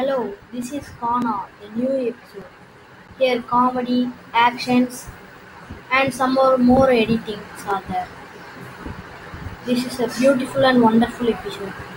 Hello, this is Connor. the new episode. Here comedy, actions, and some more, more editing are there. This is a beautiful and wonderful episode.